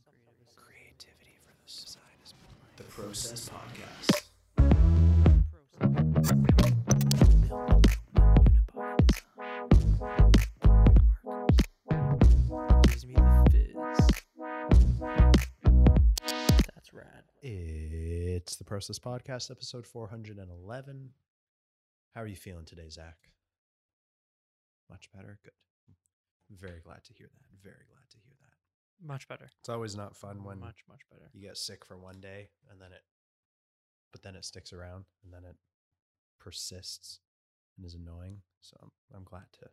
Some creative Creativity for the side is the Process Podcast. Gives me the fizz. That's rad. It's the Process Podcast, episode 411. How are you feeling today, Zak? Much better? Good. Very glad to hear that. Very glad to hear that. Much better. It's always not fun when much much better. you get sick for one day and then it, but then it sticks around and then it persists and is annoying. So I'm, I'm glad to,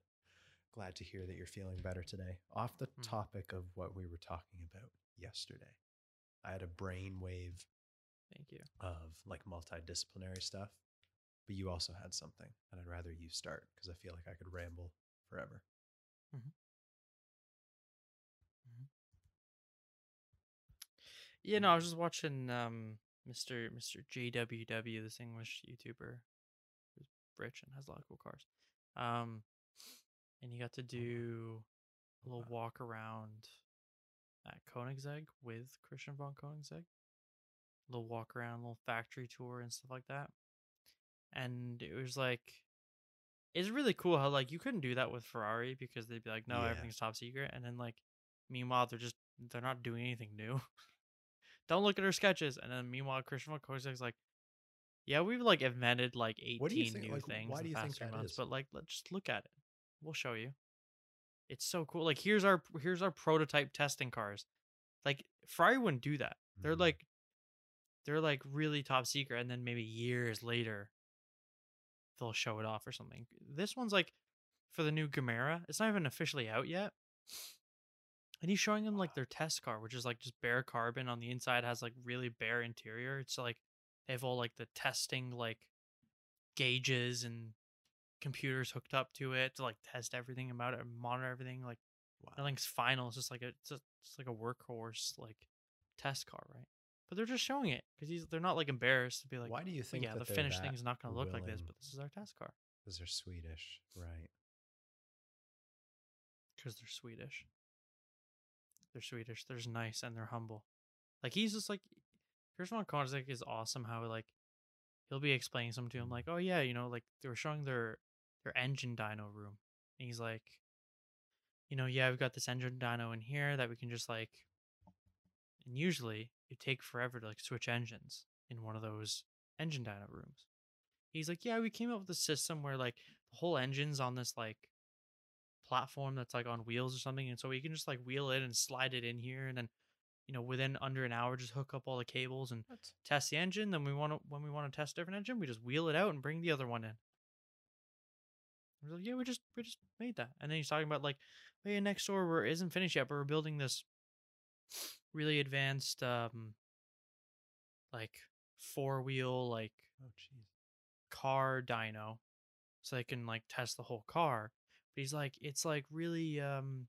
glad to hear that you're feeling better today. Off the Mhm. topic of what we were talking about yesterday, I had a brainwave Thank you. of like multidisciplinary stuff, but you also had something, and I'd rather you start because I feel like I could ramble forever. Yeah, no, I was just watching um Mr. Mr. JWW, this English YouTuber who's rich and has a lot of cool cars. Um and he got to do a little walk around at Koenigsegg with Christian von Koenigsegg. A little walk around, little factory tour and stuff like that. And it was like it's really cool how like you couldn't do that with Ferrari because they'd be like, no, Yeah. everything's top secret, and then like meanwhile they're just they're not doing anything new. Don't look at our sketches, and then meanwhile Christian Koenigsegg's like, yeah, we've like invented like eighteen What do you think- new like, things in the past three months, is? but like let's just look at it. We'll show you. It's so cool. Like here's our here's our prototype testing cars. Like Ferrari wouldn't do that. They're Mhm. like they're like really top secret and then maybe years later they'll show it off or something. This one's like for the new Gemera. It's not even officially out yet. And he's showing them like their test car, which is like just bare carbon on the inside, has like really bare interior. It's like they have all like the testing like gauges and computers hooked up to it to like test everything about it and monitor everything. Like wow. nothing's final. It's just like a it's, a, it's like a workhorse like test car, right? But they're just showing it because he's they're not like embarrassed to be like, Why do you "Oh, think yeah, the finished thing is not going to look like this, but this is our test car Because they're Swedish, right? because they're Swedish. They're Swedish. They're nice and they're humble. Like he's just like, Chris von Koenigsegg is awesome. How like he'll be explaining something to him like, oh yeah, you know, like they were showing their their engine dyno room, and he's like, you know, yeah, we've got this engine dyno in here that we can just like, and usually it take forever to like switch engines in one of those engine dyno rooms. He's like, yeah, we came up with a system where like the whole engine's on this like platform that's like on wheels or something, and so we can just like wheel it and slide it in here, and then you know within under an hour just hook up all the cables and test the engine. Then we want to when we want to test a different engine, we just wheel it out and bring the other one in. We're like, yeah, we just we just made that, and then he's talking about like, oh yeah, next door where it isn't finished yet, but we're building this really advanced um like four wheel like Oh, jeez. car dyno so they can like test the whole car but he's like it's like really um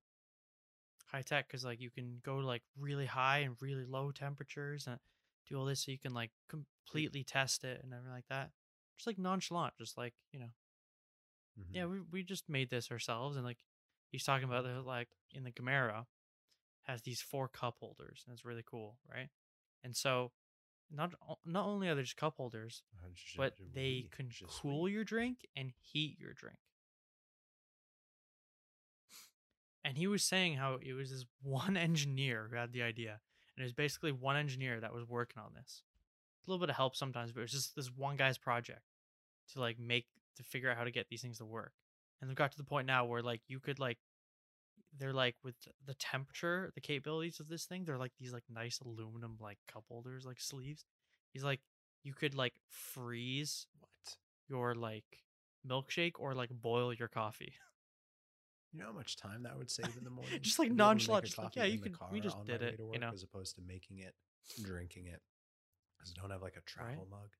high tech because like you can go like really high and really low temperatures and do all this so you can like completely test it and everything like that. Just like nonchalant just like you know yeah Mhm. we, we just made this ourselves and like he's talking about the like in the Gemera has these four cup holders and it's really cool right? And so not not only are there just cup holders but they can cool your drink and heat your drink. And he was saying how it was this one engineer who had the idea, and it was basically one engineer that was working on this. A little bit of help sometimes, but it was just this one guy's project to like make to figure out how to get these things to work. And they've got to the point now where like you could like they're like with the temperature, the capabilities of this thing, they're like these like nice aluminum like cup holders, like sleeves. He's like you could like freeze What? your like milkshake or like boil your coffee. You know how much time that would save in the morning? Just, like, to be able to make nonchalant, just like, yeah, you could- we just did it, to you work know? As opposed to making it, drinking it. Because I don't have like a travel mug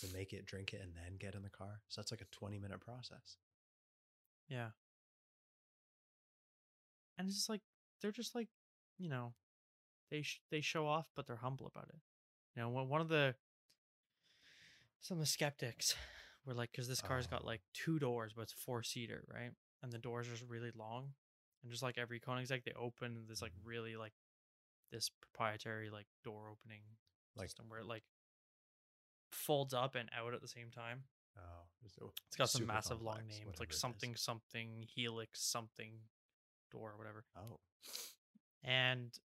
to make it, drink it, and then get in the car. So that's like a 20 minute process. Yeah. And it's just like they're just like, you know, they sh- they show off, but they're humble about it. You know, one one of the some of the skeptics were like, because this car's got Oh. like two doors, but it's four seater, right? And the doors are just really long, and just like every Koenigsegg, they open. and There's like Mhm. really like this proprietary like door opening Like- system where it like folds up and out at the same time. Oh, so It's got some massive long complex, names like something something helix something door or whatever. Oh, and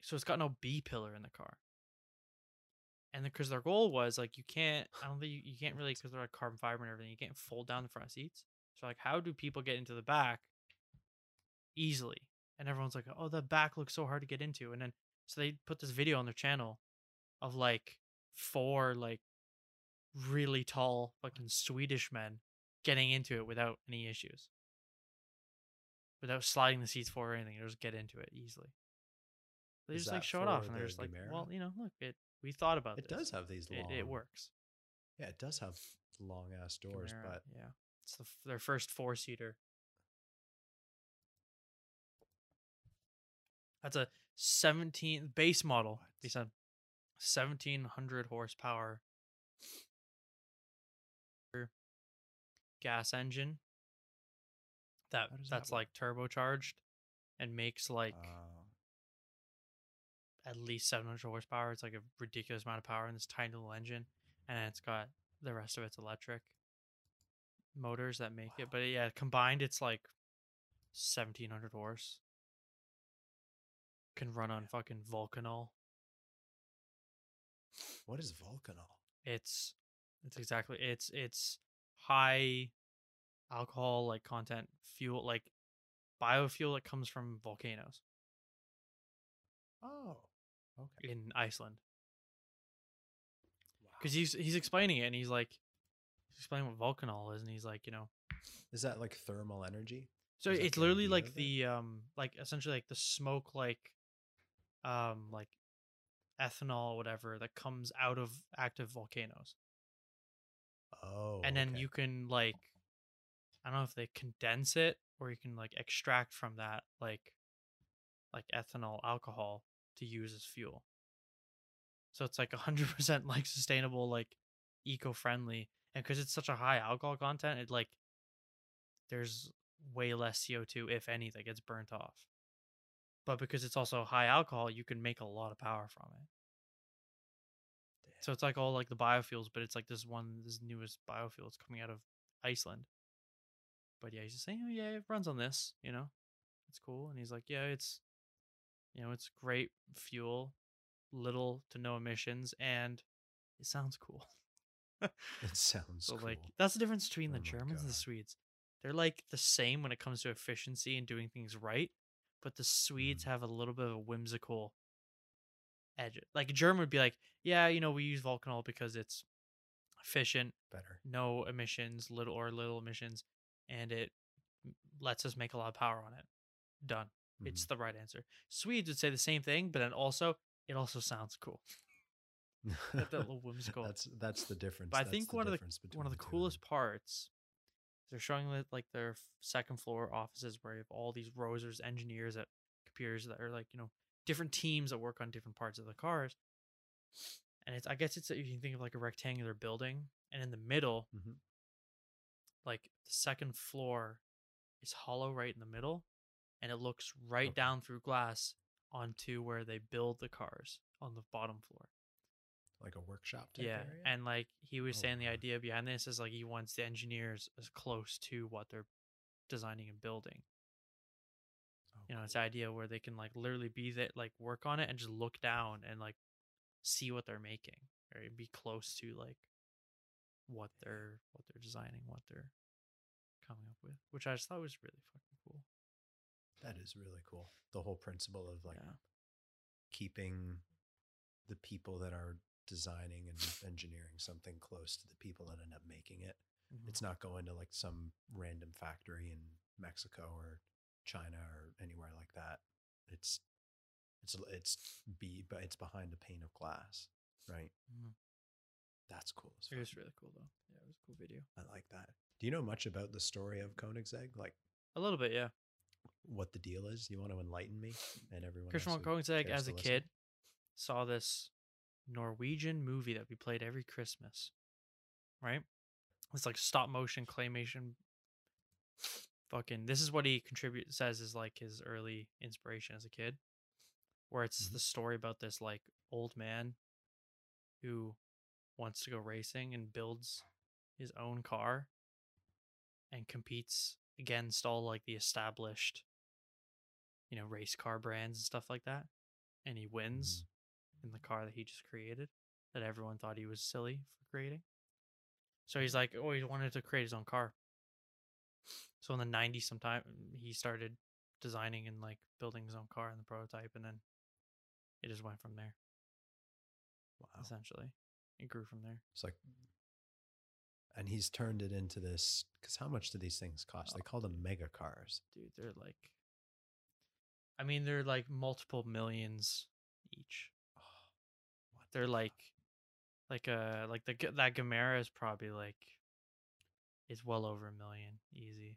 so it's got no B pillar in the car. And because their goal was like you can't, I don't think you, you can't really because they're like carbon fiber and everything. You can't fold down the front seats. So like, how do people get into the back easily? And everyone's like, oh, the back looks so hard to get into. And then so they put this video on their channel of like four like really tall fucking Swedish men getting into it without any issues without sliding the seats forward or anything. They just get into it easily. They Is just like show it off, and they're just like, Gemera? "Well, you know, look, it. We thought about it this. does have these long. it works. Yeah, it does have long ass doors, Gemera, but yeah, it's the, their first four seater. That's a 17 base model. He What? said 1700 horsepower gas engine. That does that that's like turbocharged and makes like uh, at least 700 horsepower. It's like a ridiculous amount of power in this tiny little engine, and it's got the rest of it's electric motors that make it. But yeah, combined, it's like 1700 horse. Can run on Yeah. fucking Vulcanol. what is Vulcanol? It's it's exactly it's it's high alcohol like content fuel like biofuel that comes from volcanoes Oh, okay. in Iceland. Wow. because he's he's explaining it and he's like explaining what Vulcanol is and he's like you know is that like thermal energy? so Is that it's the literally idea like it? the um like essentially like the smoke like um like ethanol or whatever that comes out of active volcanoes Oh, and then okay. you can like i don't know if they condense it or you can like extract from that like like ethanol alcohol to use as fuel so it's like 100% like sustainable like eco-friendly and because it's such a high alcohol content it like there's way less co2 if any that gets burnt off but because it's also high alcohol you can make a lot of power from it so it's like all like the biofuels, but it's like this one, this newest biofuel. It's coming out of Iceland. But yeah, he's just saying, oh, yeah, it runs on this, you know, it's cool. And he's like, yeah, it's, you know, it's great fuel, little to no emissions, and it sounds cool. it sounds So cool. like that's the difference between the Oh Germans and the Swedes. They're like the same when it comes to efficiency and doing things right, but the Swedes Mhm. have a little bit of a whimsical edge. Like a German would be like, yeah, you know, we use Vulcanol because it's efficient, better. no emissions, little or little emissions, and it lets us make a lot of power on it. Done. It's the right answer. Swedes would say the same thing, but then also it also sounds cool. That little whimsical- That's that's the difference. But I That's think one of the one of the coolest parts is they're showing li- like their second floor offices where you have all these rosers engineers at computers that are like you know different teams that work on different parts of the cars and it's i guess it's you can think of like a rectangular building and in the middle Mhm. like the second floor is hollow right in the middle and it looks right Okay. down through glass onto where they build the cars on the bottom floor workshop. Type yeah, area? and like he was Oh, saying, the idea behind this is like he wants the engineers as close to what they're designing and building. Oh, You know, it's cool. the idea where they can like literally be that like work on it and just look down and like see what they're making or be close to like what they're what they're designing, what they're coming up with, which I just thought was really fucking cool. that is really cool. The whole principle of like yeah, keeping the people that are designing and engineering something close to the people that end up making it. Mhm. It's not going to like some random factory in Mexico or China or anywhere like that. It's it's it's be but it's behind a pane of glass, right? Mhm. That's cool. it was really cool though. Yeah, it was a cool video. I like that. Do you know much about the story of Koenigsegg? Like A little bit, yeah. what the deal is? You want to enlighten me and everyone Christian von Koenigsegg, as a listen? kid, saw this Norwegian movie that we played every Christmas. Right? It's like stop motion claymation. Fucking, this is what he contribute says is like his early inspiration as a kid. where it's Mhm. the story about this like old man who wants to go racing and builds his own car and competes against all like the established you know race car brands and stuff like that and he wins in the car that he just created that everyone thought he was silly for creating so he's like oh he wanted to create his own car so in the 90s sometime he started designing and like building his own car and the prototype and then it just went from there Wow. essentially it grew from there It's like, mm-hmm. and he's turned it into this. Because how much do these things cost? They oh. call them mega cars. dude they're like i mean they're like multiple millions each What they're like like uh like the that Gemera is probably like it's well over a million easy.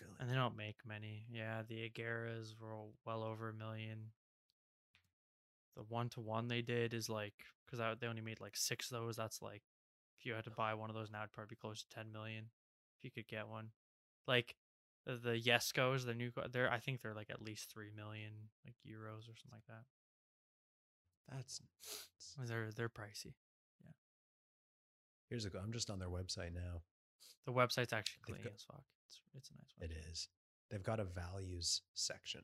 Really? and they don't make many. Yeah the Ageras were well over a million. The one to one they did is like because they only made like six of those that's like if you had to buy one of those now it'd probably be close to 10 million if you could get one. Like the, the Jeskos the new they're i think they're like at least 3 million like euros or something like that That's nuts. they're they're pricey Yeah. Here's a go. I'm just on their website now. the website's actually They've clean got- as fuck it's it's a nice one It is. They've got a values section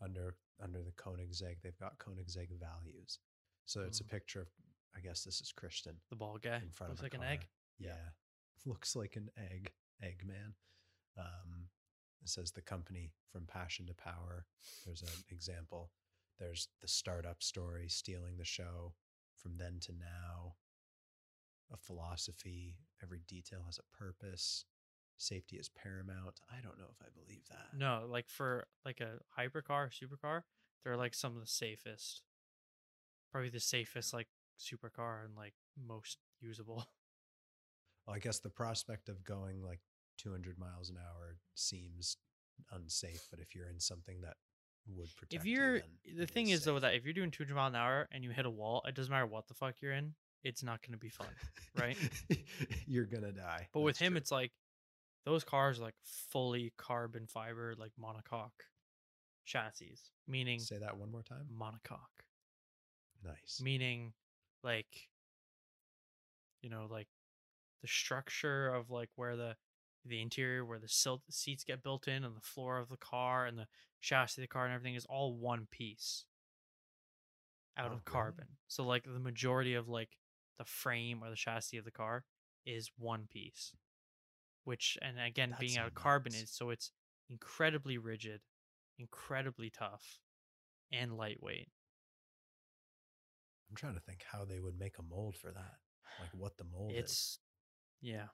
under under the Koenigsegg. They've got Koenigsegg values. So it's a Mm. picture of. I guess this is Christian the ball guy in front looks of a like an car. egg Yeah. Looks like an egg. Egg man. Um, it says the company from passion to power. There's an example. There's the startup story, stealing the show from then to now. A philosophy. Every detail has a purpose. Safety is paramount. I don't know if I believe that. No, like for like a hypercar, supercar, they're like some of the safest. Probably the safest like supercar and like most usable. Well, I guess the prospect of going like 200 miles an hour seems unsafe, but if you're in something that would protect if you're you, the thing is though that if you're doing 200 mile an hour and you hit a wall, it doesn't matter what the fuck you're in, it's not going to be fun. right? you're gonna die. But with him, true. it's like those cars are like fully carbon fiber, like monocoque chassis, meaning say that one more time. monocoque. Nice. meaning like you know like the structure of like where the the interior where the sil- seats get built in and the floor of the car and the chassis of the car and everything is all one piece out Oh, of carbon so like the majority of like the frame or the chassis of the car is one piece which and again being That's out of carbon nuts. is so it's incredibly rigid incredibly tough and lightweight I'm trying to think how they would make a mold for that. Like what the mold is. It's yeah.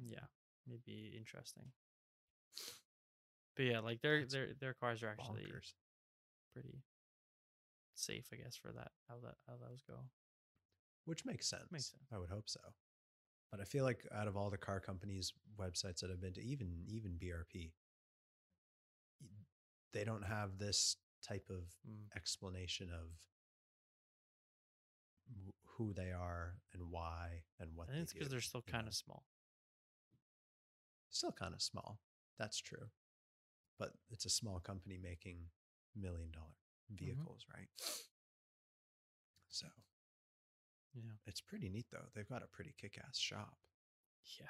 yeah. Yeah. Maybe interesting. But yeah, like their That's their their cars are actually Bonkers. pretty safe, I guess, for that how that how those go. Which makes sense. Makes sense. I would hope so. But I feel like out of all the car companies' websites that I've been to, even even BRP, they don't have this type of Mm. explanation of who they are and why and what I think they it's because they're still kind of small. Still kind of small. That's true. But it's a small company making million dollar Mm-hmm. vehicles, right? So Yeah. it's pretty neat though. They've got a pretty kick ass shop. Yeah.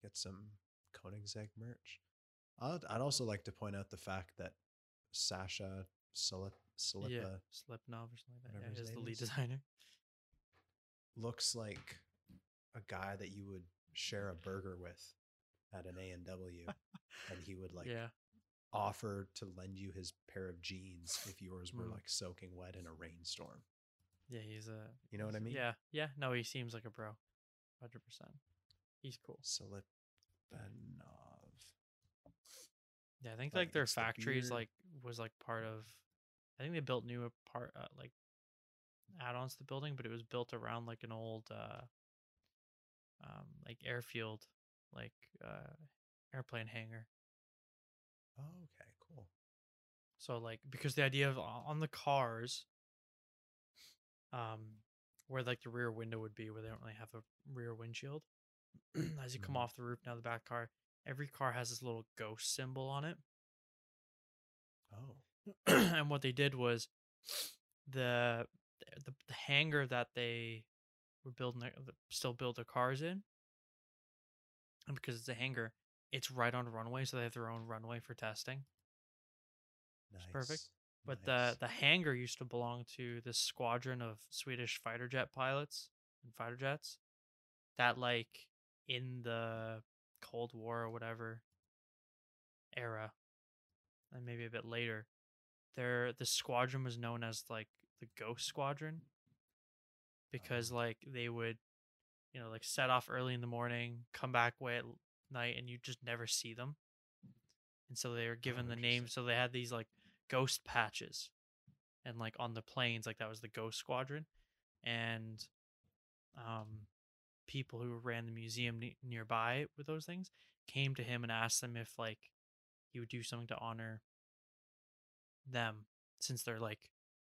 Get some Koenigsegg merch. I'd, I'd also like to point out the fact that Sasha Silip, Silipa Yeah. Slipknot or something like that. Yeah, is the lead is. designer. looks like a guy that you would share a burger with at an A&W and he would like yeah. offer to lend you his pair of jeans if yours were Mm. like soaking wet in a rainstorm. Yeah, he's a You know what I mean? Yeah. Yeah. No, he seems like a bro. Hundred percent. He's cool. Selipanov. Yeah, I think But like their it's the factories like was like part of. I think they built new part uh, like add-ons to the building, but it was built around like an old uh, um like airfield, like uh airplane hangar. Oh, okay, cool. So like because the idea of on the cars, um, where like the rear window would be, where they don't really have a rear windshield. As you come Mhm. off the roof now, the back car, every car has this little ghost symbol on it. Oh. and what they did was the the, the hangar that they were building their, still build their cars in and because it's a hangar it's right on a runway so they have their own runway for testing Nice. perfect. but nice. the the hangar used to belong to this squadron of swedish fighter jet pilots and fighter jets that like in the cold war or whatever era and maybe a bit later there the squadron was known as like the ghost squadron because Oh. like they would you know like set off early in the morning come back way at night and you just never see them and so they were given the name so they had these like ghost patches and like on the planes like that was the ghost squadron and um people who ran the museum ne- nearby with those things came to him and asked them if like he would do something to honor them since they're like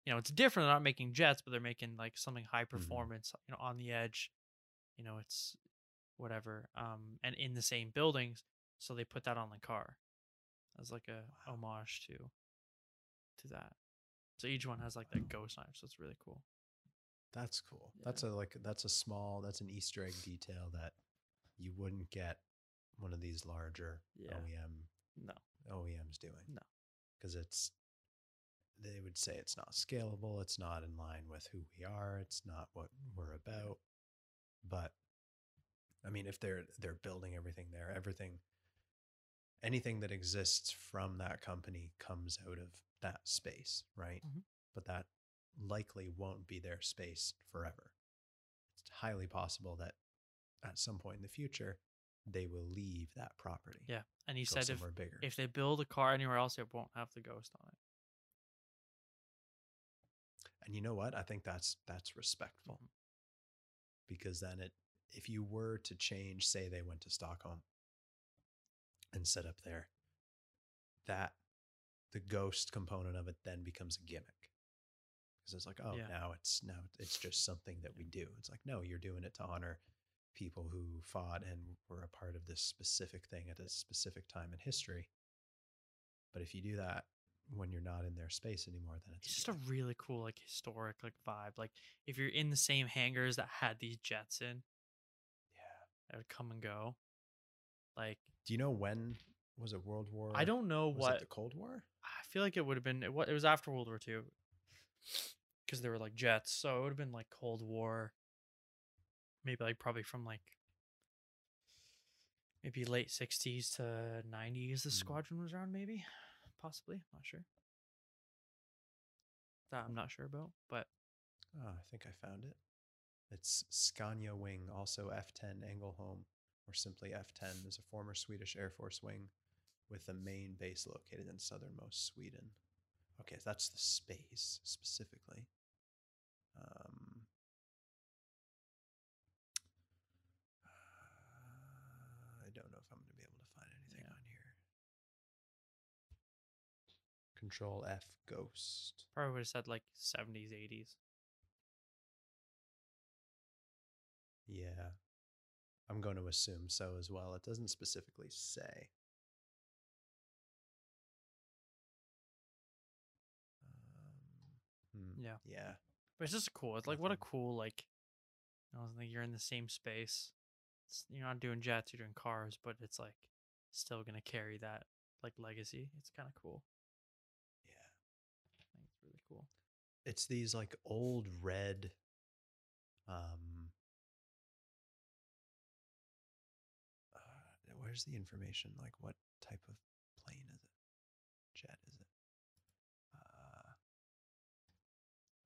you know it's different they're not making jets but they're making like something high performance you know on the edge you know it's whatever um and in the same buildings so they put that on the car as like a Wow. homage to to that so each one has like that ghost knife so it's really cool That's cool. Yeah. That's a like that's a small that's an Easter egg detail that you wouldn't get one of these larger Yeah. OEM no OEMs doing. No. Because it's they would say it's not scalable, it's not in line with who we are, it's not what we're about. But I mean if they're they're building everything there, everything anything that exists from that company comes out of that space, right? Mhm. But that likely won't be their space forever. It's highly possible that at some point in the future they will leave that property. yeah and he said if bigger. if they build a car anywhere else it won't have the ghost on it And you know what? I think that's that's respectful. Mhm. Because then it if you were to change, say they went to Stockholm and set up there, that the ghost component of it then becomes a gimmick. Because it's like, oh, Yeah. now it's now it's just something that we do. It's like, no, you're doing it to honor people who fought and were a part of this specific thing at a specific time in history. But if you do that when you're not in their space anymore, then it's, it's just a really cool like historic like vibe like if you're in the same hangars that had these jets in yeah. that would come and go like Do you know when was it World War? i don't know was what it the Cold War? i feel like it would have been it, it was after world war ii because there were like jets so it would have been like cold war maybe like probably from like maybe late 60s to 90s the Mm. squadron was around maybe possibly not sure that i'm not sure about but Oh, I think I found it. It's Scania Wing, also F10 Ängelholm, or simply F10, is a former Swedish Air Force wing with a main base located in southernmost Sweden. Okay, so that's the space specifically. Um, I don't know if I'm going to be able to find anything Yeah. on here. Control F Ghost. probably would have said like 70s 80s Yeah. I'm going to assume so as well. It doesn't specifically say. Um, hmm, Yeah. Yeah. But it's just cool. It's like what a cool like. You know, like you're in the same space. It's, you're not doing jets. You're doing cars, but it's like still gonna carry that like legacy. It's kind of cool. Cool. It's these like old red um uh, where's the information like what type of plane is it? Jet is it? Uh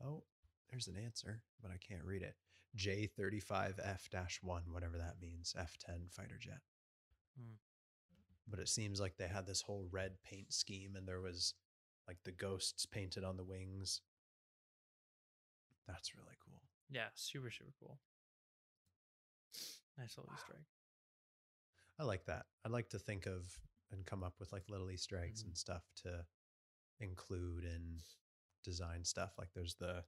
Oh, there's an answer, but I can't read it. J35F-1, whatever that means, F10 fighter jet. Hmm. But it seems like they had this whole red paint scheme and there was like the ghosts painted on the wings. That's really cool. Yeah, super super cool. Nice little Easter egg. I like that. I like to think of and come up with like little Easter eggs Mhm. and stuff to include in design stuff. Like there's the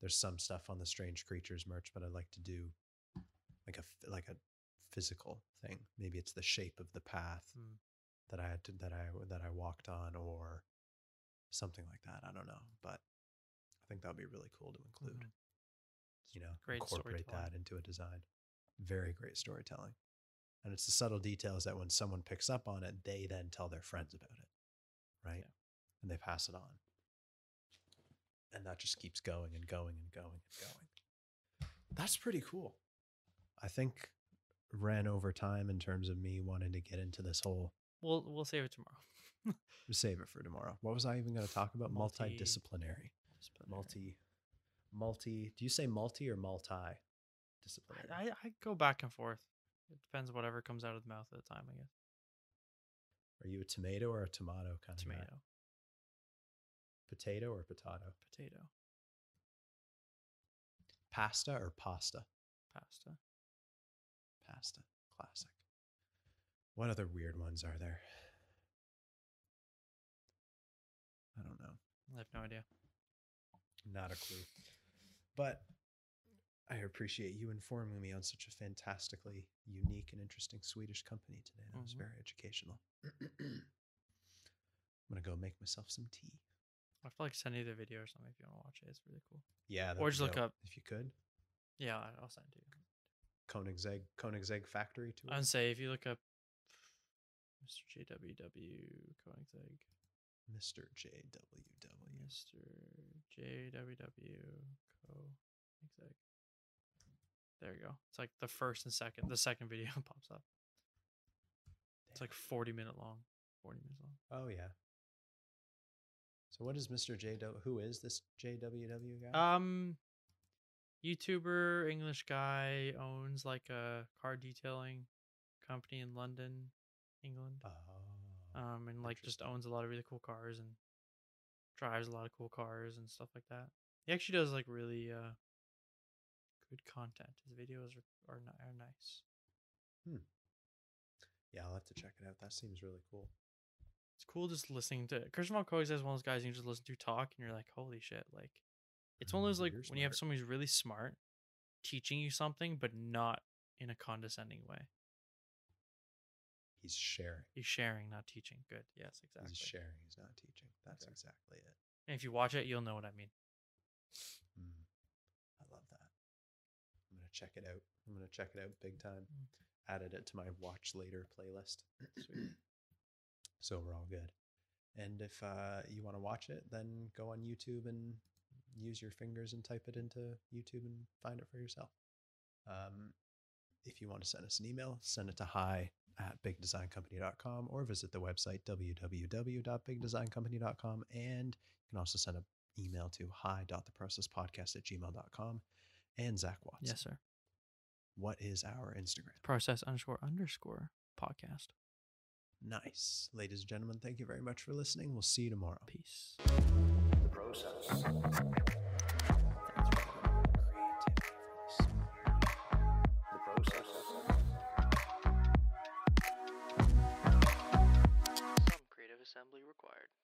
there's some stuff on the strange creatures merch, but I like to do like a like a physical thing. Maybe it's the shape of the path Mm. that I had to that I that I walked on, or something like that. I don't know, but I think that would be really cool to include. Mhm. You know, Great incorporate that into a design. Very great storytelling. And it's the subtle details that when someone picks up on it, they then tell their friends about it, right? Yeah. And they pass it on. And that just keeps going and going and going and going. That's pretty cool. I think ran over time in terms of me wanting to get into this whole We'll we'll save it tomorrow. Save it for tomorrow. What was I even going to talk about? Multi- Multidisciplinary. Disciplinary. Multi multi do you say multi or multi I, disciplinary? I I go back and forth. It depends whatever comes out of the mouth at the time. I guess Are you a tomato or a tomato kind of tomato, Potato or potato? potato, Pasta or pasta? pasta. Pasta. Classic. What other weird ones are there? I don't know. I have no idea. Not a clue. But I appreciate you informing me on such a fantastically unique and interesting Swedish company today. That was Mhm. very educational. I'm going to go make myself some tea. I feel like send you the video or something if you want to watch it. It's really cool. Yeah. Or just look dope, up- If you could. Yeah, I- I'll send it to you. Koenigsegg, Koenigsegg Factory Tour. I'd say if you look up Mr. JWW Koenigsegg, Mr. JWW. Mr. JWW Koenigsegg. There you go. It's like the first and second. The second video pops up. It's like 40 minute long. 40 minutes long. Oh yeah. So what is Mr. JW? Who is this JWW guy? Um, YouTuber, English guy owns like a car detailing company in London, England. oh, Um, and like just owns a lot of really cool cars and drives a lot of cool cars and stuff like that. He actually does like really uh good content. His videos are are, are nice. yeah, I'll have to check it out. That seems really cool. It's cool just listening to Christian Koenigsegg is one of those guys you just listen to talk and you're like, holy shit! Like, it's one of those like You're when you have smart. someone who's really smart teaching you something, but not in a condescending way. He's sharing. He's sharing, not teaching. Good. Yes, exactly. He's sharing. He's not teaching. That's Okay. exactly it. And if you watch it, you'll know what I mean. Mm, I love that. I'm gonna check it out. I'm gonna check it out big time. Mm. Added it to my watch later playlist. So we're all good. And if uh, you want to watch it, then go on YouTube and use your fingers and type it into YouTube and find it for yourself. Um, if you want to send us an email, send it to hi at bigdesigncompany.com or visit the website www.bigdesigncompany.com. And you can also send an email to hi.theprocesspodcast at gmail.com. And Zak Watts. Yes, sir. what is our Instagram? Process underscore underscore podcast. Nice. Ladies and gentlemen, thank you very much for listening. We'll see you tomorrow. Peace. The process. assembly required.